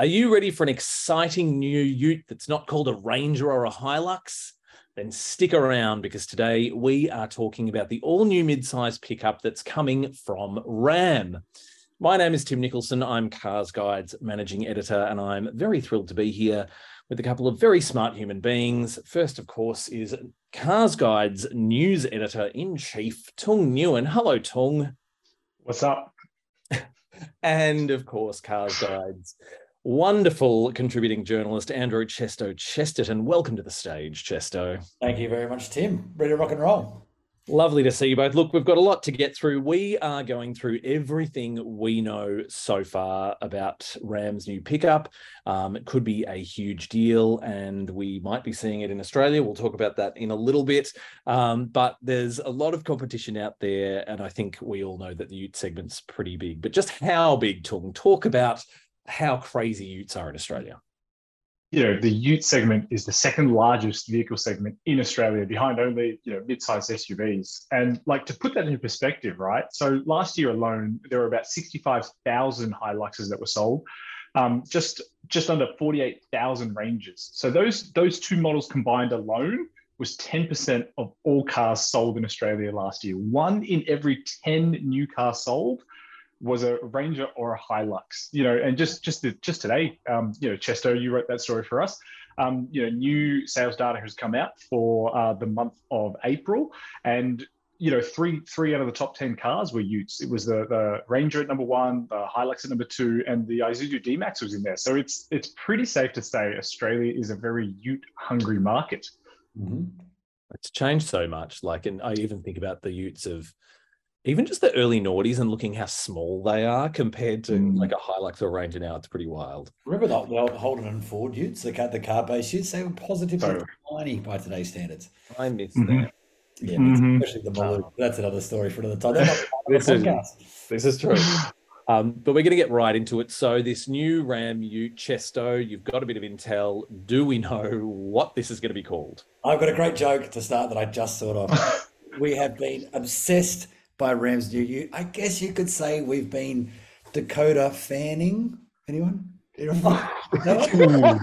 Are you ready for an exciting new ute that's not called a Ranger or a Hilux? Then stick around because today we are talking about the all new mid-size pickup that's coming from Ram. My name is Tim Nicholson. I'm CarsGuide's managing editor, and I'm very thrilled to be here with a couple of very smart human beings. First, of course, is CarsGuide's news editor in chief, Tung Nguyen. Hello, Tung. What's up? and of course, CarsGuides wonderful contributing journalist Andrew Chesto Chesterton. Welcome to the stage, Chesto. Thank you very much, Tim. Ready to rock and roll. Lovely to see you both. Look, we've got a lot to get through. We are going through everything we know so far about Ram's new pickup. Um, it could be a huge deal, and we might be seeing it in Australia. We'll talk about that in a little bit. Um, but there's a lot of competition out there, and I think we all know that the Ute segment's pretty big. But just how big, Tung? Talk about how crazy utes are in Australia? You know, the ute segment is the second largest vehicle segment in Australia, behind only, you know, mid-sized SUVs. And like to put that into perspective, right? So last year alone, there were about 65,000 Hiluxes that were sold. Um, just just under 48,000 Rangers. So those those two models combined alone was 10% of all cars sold in Australia last year. One in every 10 new cars sold was a Ranger or a Hilux, you know, and just just just today, um, you know, Chesto, you wrote that story for us. Um, you know, new sales data has come out for uh, the month of April, and you know, three three out of the top ten cars were Utes. It was the the Ranger at number one, the Hilux at number two, and the Isuzu D Max was in there. So it's it's pretty safe to say Australia is a very Ute hungry market. Mm-hmm. It's changed so much. Like, and I even think about the Utes of even just the early noughties and looking how small they are compared to mm. like a Hilux or Ranger now, it's pretty wild. Remember the, the old Holden and Ford utes, the car, the car based utes, they were positively tiny by today's standards. I miss mm-hmm. that. Yeah, mm-hmm. especially the Maloo. Oh. That's another story for another time. this, is, this is true. Um, but we're going to get right into it. So, this new Ram Ute Chesto, you've got a bit of intel. Do we know what this is going to be called? I've got a great joke to start that I just thought of. we have been obsessed by Rams New You. I guess you could say we've been Dakota fanning. Anyone? no? no?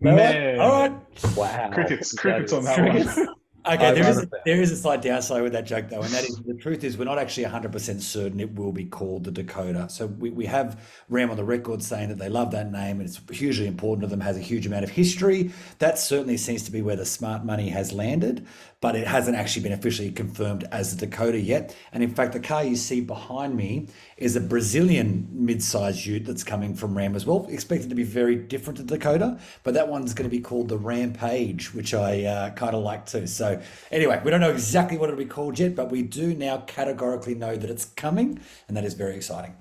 Man. All right. Wow. Crickets, crickets on that crickets. one. Okay, there is, a, there is a slight downside with that joke, though, and that is the truth is we're not actually 100% certain it will be called the Dakota. So we, we have Ram on the record saying that they love that name and it's hugely important to them, has a huge amount of history. That certainly seems to be where the smart money has landed but it hasn't actually been officially confirmed as the Dakota yet. And in fact, the car you see behind me is a Brazilian mid-sized ute that's coming from Ram as well, expected to be very different to Dakota, but that one's going to be called the Rampage, which I uh, kind of like too. So anyway, we don't know exactly what it'll be called yet, but we do now categorically know that it's coming, and that is very exciting.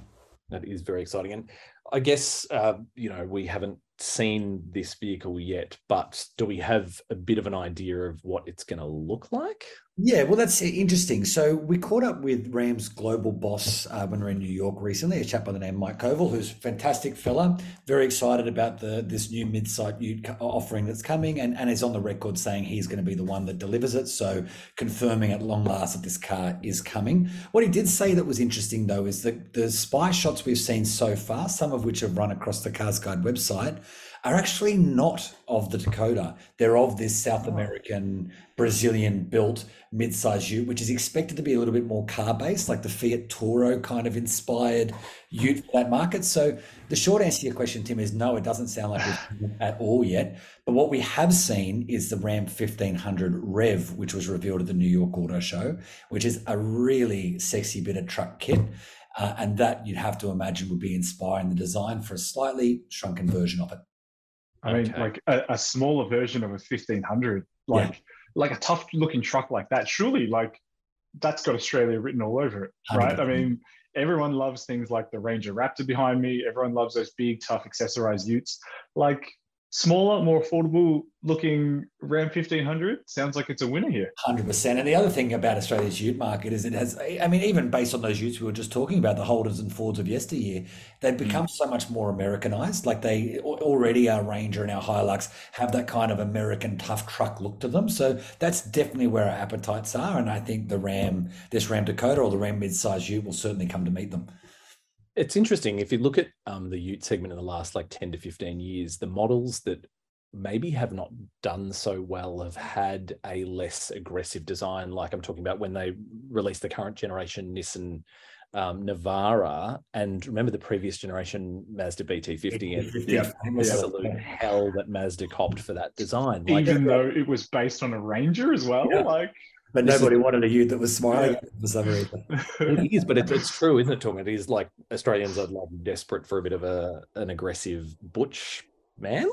That is very exciting. And I guess, uh, you know, we haven't seen this vehicle yet, but do we have a bit of an idea of what it's going to look like? Yeah, well, that's interesting. So we caught up with Ram's global boss uh, when we were in New York recently, a chap by the name of Mike Koval, who's a fantastic fella, very excited about the this new mid-site offering that's coming, and, and is on the record saying he's going to be the one that delivers it. So confirming at long last that this car is coming. What he did say that was interesting though is that the spy shots we've seen so far, some of which have run across the CarsGuide website, are actually not of the Dakota. They're of this South American, Brazilian built mid-sized ute, which is expected to be a little bit more car based, like the Fiat Toro kind of inspired ute for that market. So the short answer to your question, Tim, is no, it doesn't sound like it at all yet. But what we have seen is the Ram 1500 Rev, which was revealed at the New York Auto Show, which is a really sexy bit of truck kit. Uh, and that you'd have to imagine would be inspiring the design for a slightly shrunken version of it. I mean, like a, a, smaller version of a 1500, like yeah. like a tough looking truck like that. Surely, like that's got Australia written all over it, right? 100%. I mean, everyone loves things like the Ranger Raptor behind me. Everyone loves those big, tough, accessorized Utes. Like smaller, more affordable looking Ram 1500 sounds like it's a winner here. 100%. And the other thing about Australia's ute market is it has, I mean, even based on those utes we were just talking about, the Holdens and Fords of yesteryear, they've become mm. so much more Americanized. Like they already, our Ranger and our Hilux have that kind of American tough truck look to them. So that's definitely where our appetites are. And I think the Ram, this Ram Dakota or the Ram mid-size ute will certainly come to meet them. It's interesting if you look at um, the Ute segment in the last like ten to fifteen years, the models that maybe have not done so well have had a less aggressive design. Like I'm talking about when they released the current generation Nissan um, Navara, and remember the previous generation Mazda BT50 and Yeah. absolute hell that Mazda copped for that design. Like, Even though it was based on a Ranger as well, Yeah. like But This is- nobody wanted a ute that was smiling for some reason. it is, but it's, it's true, isn't it, Tom? It is like Australians are like desperate for a bit of a an aggressive butch man.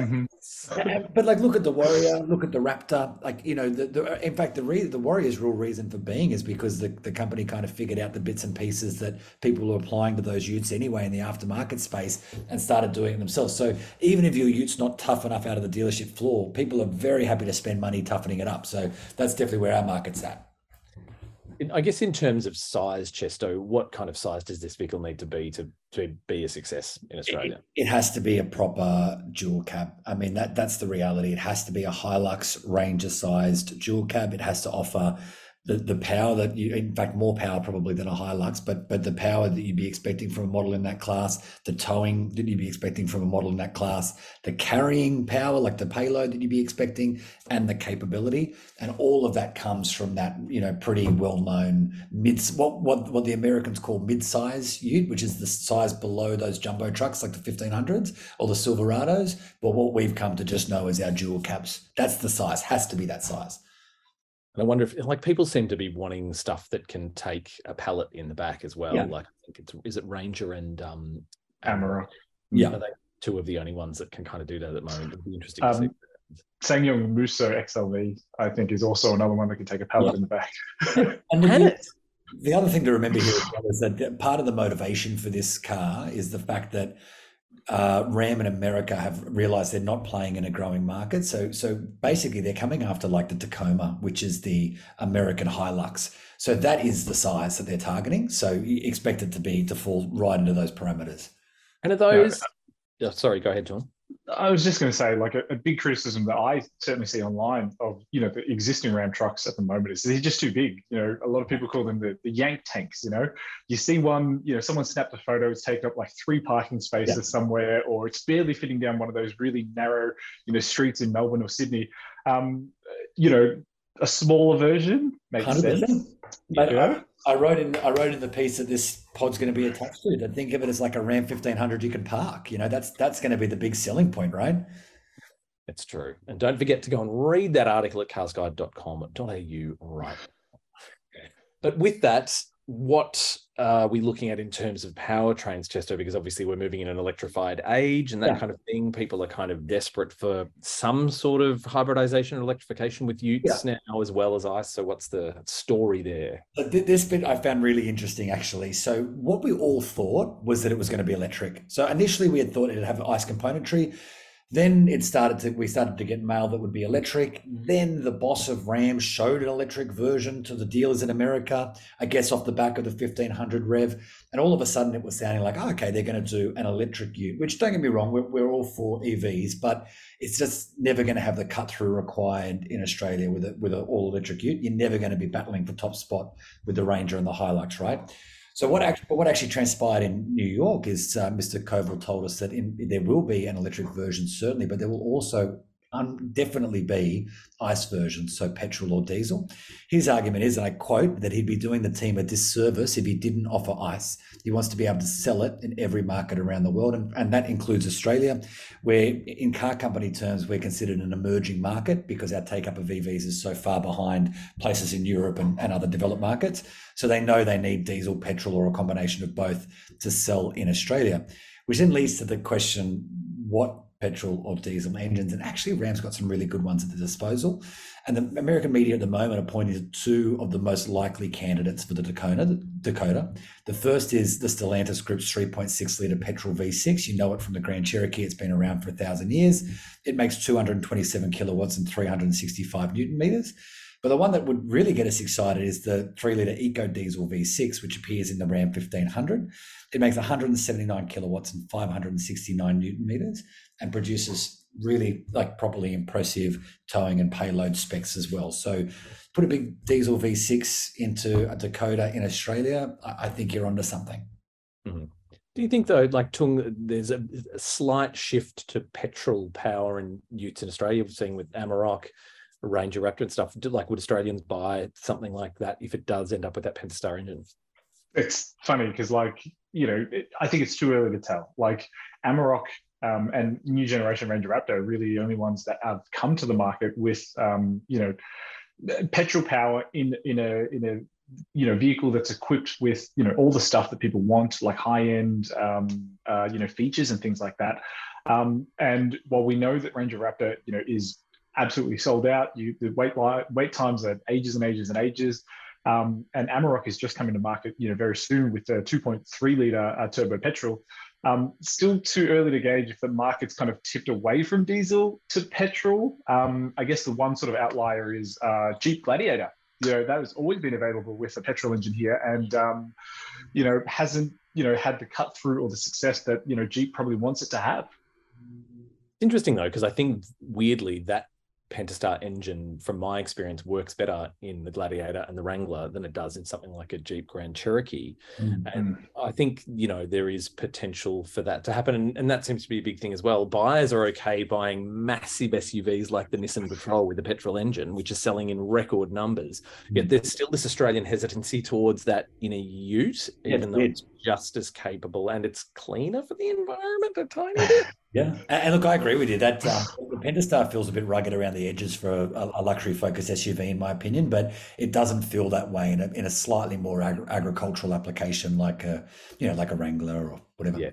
mhm. Uh, But like, look at the warrior, look at the raptor. Like, you know, the, the in fact, the re- the warrior's real reason for being is because the, the company kind of figured out the bits and pieces that people were applying to those utes anyway in the aftermarket space and started doing it themselves. So even if your ute's not tough enough out of the dealership floor, people are very happy to spend money toughening it up. So that's definitely where our market's at. I guess in terms of size, Chesto, what kind of size does this vehicle need to be to to be a success in Australia? It has to be a proper dual cab. I mean, that that's the reality. It has to be a Hilux Ranger sized dual cab. It has to offer the, the power that you, in fact, more power probably than a Hilux, but but the power that you'd be expecting from a model in that class, the towing that you'd be expecting from a model in that class, the carrying power, like the payload that you'd be expecting, and the capability, and all of that comes from that you know pretty well known mid what what what the Americans call mid size Ute, which is the size below those jumbo trucks like the 1500s or the Silverados. But what we've come to just know is our dual cabs. That's the size. Has to be that size. And I wonder if like people seem to be wanting stuff that can take a pallet in the back as well. Yeah. Like I think it's is it Ranger and um Amarok. Yeah. Are they two of the only ones that can kind of do that at the moment? It'd be interesting to Um, see. SsangYong Musso XLV, I think, is also another one that can take a pallet Yeah. in the back. And Can the, it? the other thing to remember here as well is that part of the motivation for this car is the fact that uh, Ram in America have realized they're not playing in a growing market. So, so basically, they're coming after like the Tacoma, which is the American Hilux. So that is the size that they're targeting. So you expect it to be to fall right into those parameters. And are those? Oh, sorry, go ahead, John. I was just going to say, like, a, a big criticism that I certainly see online of, you know, the existing Ram trucks at the moment is they're just too big. You know, a lot of people call them the, the yank tanks, you know. You see one, you know, someone snapped a photo, it's taken up like three parking spaces Yeah. somewhere, or it's barely fitting down one of those really narrow, you know, streets in Melbourne or Sydney. Um, you know, a smaller version makes Hundred sense. percent. But know? I wrote in I wrote in the piece that this pod's going to be attached to. And think of it as like a Ram fifteen hundred you can park. You know, that's that's going to be the big selling point, right? It's true. And don't forget to go and read that article at carsguide.com.au right. But with that, what are we looking at in terms of powertrains, Chesto? Because obviously we're moving in an electrified age and that Yeah. kind of thing. People are kind of desperate for some sort of hybridization and electrification with utes now as well as ICE. So what's the story there? This bit I found really interesting, actually. So, what we all thought was that it was going to be electric. So, initially, we had thought it'd have ice componentry. Then it started to we started to get mail that would be electric. Mm-hmm. Then the boss of Ram showed an electric version to the dealers in America, I guess off the back of the 1500 Rev. And all of a sudden it was sounding like, oh, okay, they're going to do an electric ute, which don't get me wrong, we're, we're all for EVs, but it's just never going to have the cut through required in Australia with a, with an all electric ute. You're never going to be battling for top spot with the Ranger and the Hilux, right? So what actually, what actually transpired in New York is uh, Mr. Koval told us that in, there will be an electric version certainly, but there will also um, definitely be ICE versions, so petrol or diesel. His argument is, and I quote, that he'd be doing the team a disservice if he didn't offer ICE. He wants to be able to sell it in every market around the world, and, and that includes Australia, where in car company terms we're considered an emerging market because our take up of EVs is so far behind places in Europe and, and other developed markets. So they know they need diesel, petrol, or a combination of both to sell in Australia, which then leads to the question what petrol or diesel engines? And actually, Ram's got some really good ones at the disposal. And the American media at the moment are pointing to two of the most likely candidates for the Dakota. Dakota. The first is the Stellantis Group's 3.6 litre petrol V6. You know it from the Grand Cherokee. It's been around for a thousand years. It makes 227 kilowatts and 365 newton meters. But the one that would really get us excited is the three litre Eco Diesel V6, which appears in the Ram 1500. It makes 179 kilowatts and 569 newton meters and produces really like properly impressive towing and payload specs as well. So put a big diesel V6 into a Dakota in Australia, I, think you're onto something. Mm-hmm. Do you think though, like Tung, there's a, a, slight shift to petrol power in utes in Australia? We're seeing with Amarok, Ranger Raptor and stuff. Like, would Australians buy something like that if it does end up with that Pentastar engine? It's funny because, like, you know, it, I think it's too early to tell. Like, Amarok um, and new generation Ranger Raptor are really the only ones that have come to the market with, um, you know, petrol power in in a in a you know vehicle that's equipped with you know all the stuff that people want like high end um, uh, you know features and things like that um, and while we know that ranger raptor you know is absolutely sold out you the wait wait times are ages and ages and ages um, and amarok is just coming to market you know very soon with a 2.3 liter uh, turbo petrol um, still too early to gauge if the market's kind of tipped away from diesel to petrol. Um, I guess the one sort of outlier is uh, Jeep Gladiator, you know that has always been available with a petrol engine here, and um, you know hasn't you know had the cut through or the success that you know Jeep probably wants it to have. Interesting though, because I think weirdly that Pentastar engine, from my experience, works better in the Gladiator and the Wrangler than it does in something like a Jeep Grand Cherokee. Mm-hmm. And I think, you know, there is potential for that to happen. And, and, that seems to be a big thing as well. Buyers are okay buying massive SUVs like the Nissan Patrol with a petrol engine, which is selling in record numbers. Mm-hmm. Yet there's still this Australian hesitancy towards that in a ute, even though it's just as capable and it's cleaner for the environment a tiny bit. Yeah, and look, I agree with you. That um, the Pentastar feels a bit rugged around the edges for a, a luxury-focused SUV, in my opinion, but it doesn't feel that way in a, in a slightly more ag- agricultural application, like a you know, like a Wrangler or whatever. Yeah,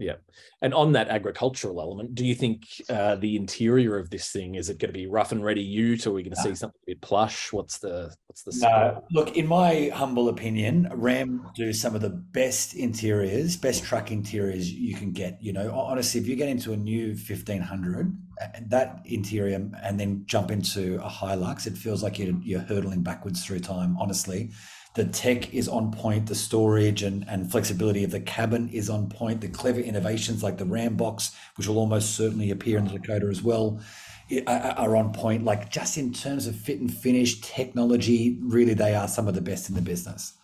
yeah. And on that agricultural element, do you think uh, the interior of this thing is it going to be rough and ready ute, or are we going to see something a bit plush? What's the what's the no, look? In my humble opinion, Ram do some of the best interiors, best truck interiors you can get. You know, honestly, if you get into a new fifteen hundred, uh, that interior, and then jump into a Hilux, it feels like you're you're hurtling backwards through time. Honestly the tech is on point, the storage and, and flexibility of the cabin is on point, the clever innovations like the RAM box, which will almost certainly appear in the Dakota as well, are on point. Like just in terms of fit and finish, technology, really they are some of the best in the business.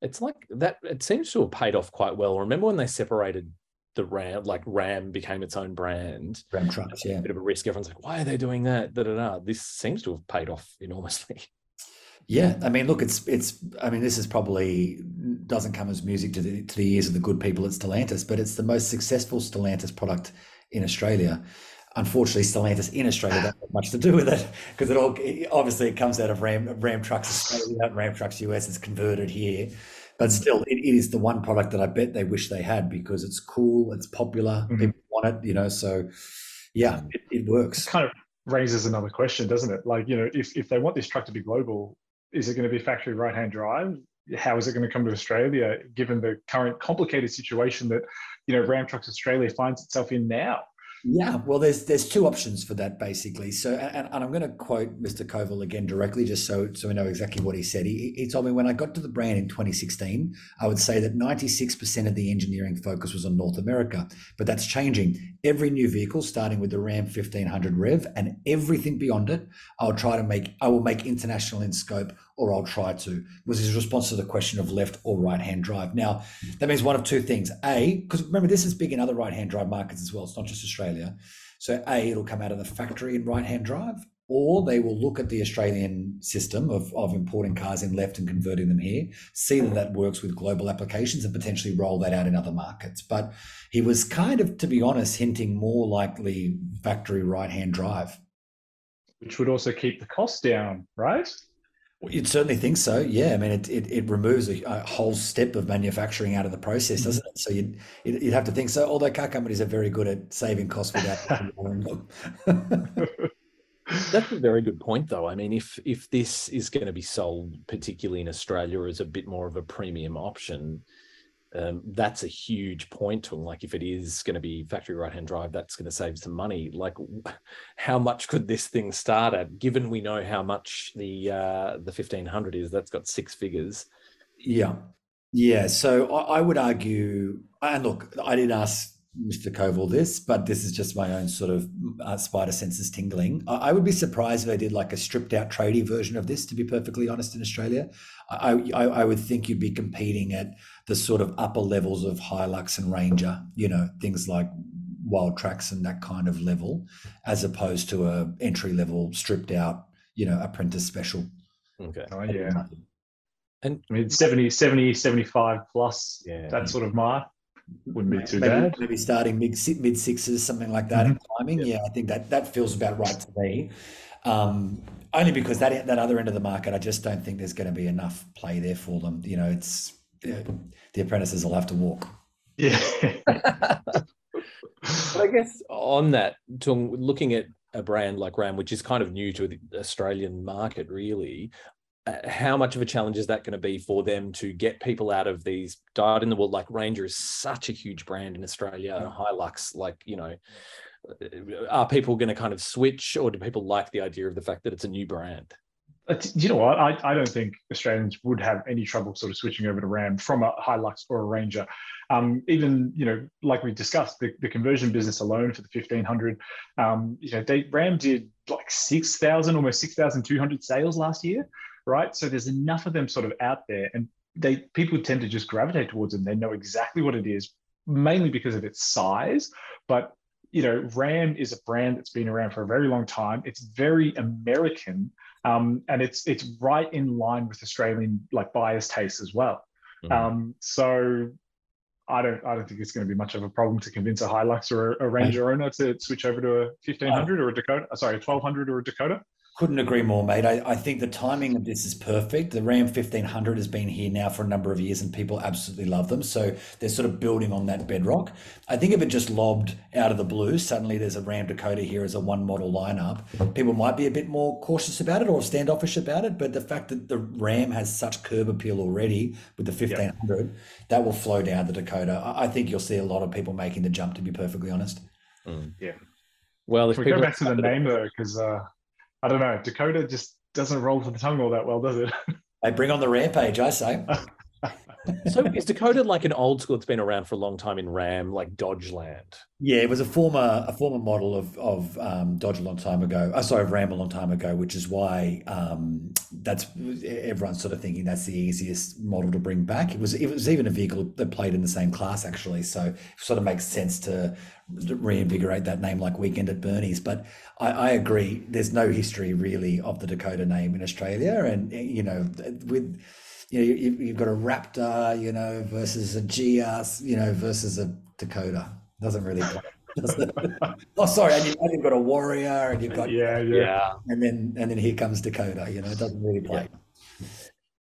It's like that, it seems to have paid off quite well. Remember when they separated the Ram, like Ram became its own brand. Ram trucks, yeah. A bit of a risk. Everyone's like, why are they doing that? Da, da, da. This seems to have paid off enormously. Yeah, I mean, look, it's it's. I mean, this is probably doesn't come as music to the to the ears of the good people at Stellantis, but it's the most successful Stellantis product in Australia. Unfortunately, Stellantis in Australia doesn't have much to do with it because it all obviously it comes out of Ram Ram Trucks Australia, Ram Trucks US. It's converted here, but still, it, it is the one product that I bet they wish they had because it's cool, it's popular, mm-hmm. people want it, you know. So, yeah, it, it works. Kind of raises another question, doesn't it? Like, you know, if if they want this truck to be global, is it going to be factory right hand drive? How is it going to come to Australia, given the current complicated situation that you know Ram Trucks Australia finds itself in now? Yeah, well, there's there's two options for that basically. So, and, and I'm going to quote Mr. Koval again directly, just so so we know exactly what he said. He, he told me when I got to the brand in 2016, I would say that 96% of the engineering focus was on North America, but that's changing. Every new vehicle, starting with the Ram 1500 Rev and everything beyond it, I'll try to make. I will make international in scope or I'll try to, was his response to the question of left or right hand drive. Now, that means one of two things. A, because remember, this is big in other right hand drive markets as well, it's not just Australia. So, A, it'll come out of the factory in right hand drive, or they will look at the Australian system of, of importing cars in left and converting them here, see that that works with global applications and potentially roll that out in other markets. But he was kind of, to be honest, hinting more likely factory right hand drive. Which would also keep the cost down, right? Well, you'd certainly think so. Yeah, I mean, it it, it removes a, a, whole step of manufacturing out of the process, doesn't it? So you'd you'd have to think so. Although car companies are very good at saving costs without. That's a very good point, though. I mean, if if this is going to be sold, particularly in Australia, as a bit more of a premium option, um, that's a huge point to them. Like if it is going to be factory right hand drive, that's going to save some money. Like how much could this thing start at? Given we know how much the uh, the fifteen hundred is, that's got six figures. Yeah, yeah. So I, I would argue, and look, I didn't ask Mr. Koval this, but this is just my own sort of uh, spider senses tingling. I, I, would be surprised if they did like a stripped out tradie version of this, to be perfectly honest, in Australia. I, I, I would think you'd be competing at the sort of upper levels of Hilux and Ranger, you know, things like Wildtraks and that kind of level, as opposed to a entry level stripped out, you know, apprentice special. Okay. Oh, yeah. And I mean, 70, 70, 75 plus, Yeah. that sort of mark wouldn't be too maybe, bad. maybe starting mid mid sixes, something like that in Mm-hmm. climbing. Yeah, I think that that feels about right to me. Um, only because that that other end of the market, I just don't think there's going to be enough play there for them. You know, it's the apprentices will have to walk. Yeah. But I guess on that, Tung, looking at a brand like Ram, which is kind of new to the Australian market, really, uh, how much of a challenge is that going to be for them to get people out of these died in the world? Like Ranger is such a huge brand in Australia, and Hilux, like you know, uh, are people going to kind of switch, or do people like the idea of the fact that it's a new brand? You know what? I, I don't think Australians would have any trouble sort of switching over to Ram from a Hilux or a Ranger. Um, even you know, like we discussed, the, the conversion business alone for the fifteen hundred, um, you know, they Ram did like six thousand, almost six thousand two hundred sales last year, right? So there's enough of them sort of out there, and they people tend to just gravitate towards them. They know exactly what it is, mainly because of its size, but you know, Ram is a brand that's been around for a very long time. It's very American, um, and it's it's right in line with Australian like buyers' tastes as well. Mhm. Um, so I don't I don't think it's going to be much of a problem to convince a Hilux or a, Ranger owner to switch over to a fifteen hundred or a Dakota. Sorry, a twelve hundred or a Dakota. Couldn't agree more, mate. I, I think the timing of this is perfect. The Ram 1500 has been here now for a number of years and people absolutely love them. So they're sort of building on that bedrock. I think if it just lobbed out of the blue, suddenly there's a Ram Dakota here as a one model lineup, people might be a bit more cautious about it or standoffish about it. But the fact that the Ram has such curb appeal already with the 1500, that will flow down the Dakota. I, I think you'll see a lot of people making the jump, to be perfectly honest. Yeah. Well, if Can we go back to the name though, because uh, I don't know, Dakota just doesn't roll to the tongue all that well, does it? They bring on the rampage, I say. so is Dakota like an old school that's been around for a long time in Ram, like Dodge Land? Yeah, it was a former a former model of of um, Dodge a long time ago. Uh, sorry, Ram a long time ago, which is why um, that's everyone's sort of thinking that's the easiest model to bring back. It was it was even a vehicle that played in the same class actually, so it sort of makes sense to reinvigorate that name like Weekend at Bernie's. But I, I agree, there's no history really of the Dakota name in Australia, and you know with you know, you, you've got a Raptor, you know, versus a GR, you know, versus a Dakota. Doesn't really play. does it? oh, sorry, and, you, and you've got a Warrior, and you've got, yeah, yeah. and then and then here comes Dakota. You know, it doesn't really play.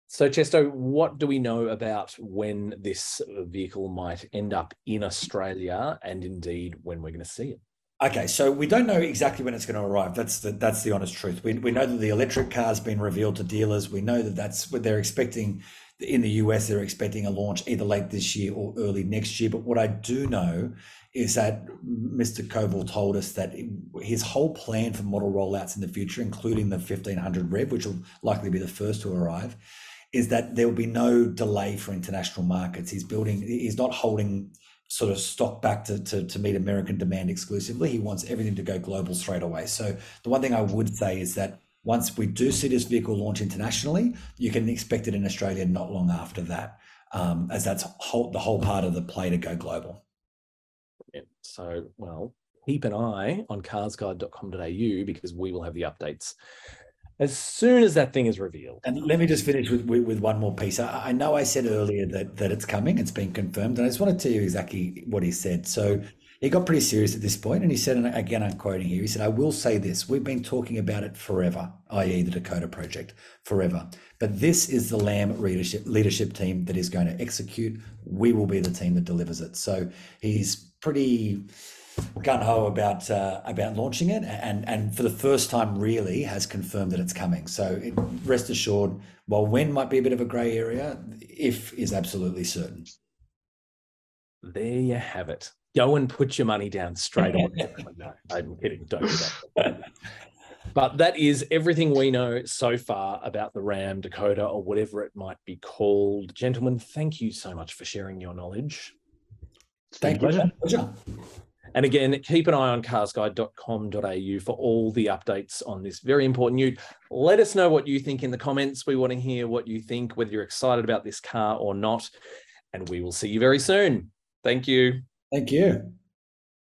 So, Chesto, what do we know about when this vehicle might end up in Australia, and indeed when we're going to see it? Okay, so we don't know exactly when it's going to arrive. That's the that's the honest truth. We, we know that the electric car's been revealed to dealers. We know that that's what they're expecting in the US. They're expecting a launch either late this year or early next year. But what I do know is that Mr. Koval told us that his whole plan for model rollouts in the future, including the 1500 Rev, which will likely be the first to arrive, is that there will be no delay for international markets. He's building. He's not holding sort of stock back to, to, to meet American demand exclusively. He wants everything to go global straight away. So the one thing I would say is that once we do see this vehicle launch internationally, you can expect it in Australia not long after that, um, as that's whole, the whole part of the play to go global. So, well, keep an eye on carsguide.com.au because we will have the updates as soon as that thing is revealed. And let me just finish with, with, with one more piece. I, I, know I said earlier that, that it's coming, it's been confirmed, and I just want to tell you exactly what he said. So he got pretty serious at this point, and he said, and again, I'm quoting here, he said, I will say this we've been talking about it forever, i.e., the Dakota project, forever. But this is the Lamb leadership, leadership team that is going to execute. We will be the team that delivers it. So he's pretty gun ho about uh, about launching it, and and for the first time, really has confirmed that it's coming. So it, rest assured, while when might be a bit of a grey area, if is absolutely certain. There you have it. Go and put your money down straight on. no, I'm kidding. Don't do that. But that is everything we know so far about the Ram Dakota or whatever it might be called. Gentlemen, thank you so much for sharing your knowledge. Thank you. Pleasure. And again, keep an eye on carsguide.com.au for all the updates on this very important ute. Let us know what you think in the comments. We want to hear what you think, whether you're excited about this car or not. and we will see you very soon. Thank you. Thank you.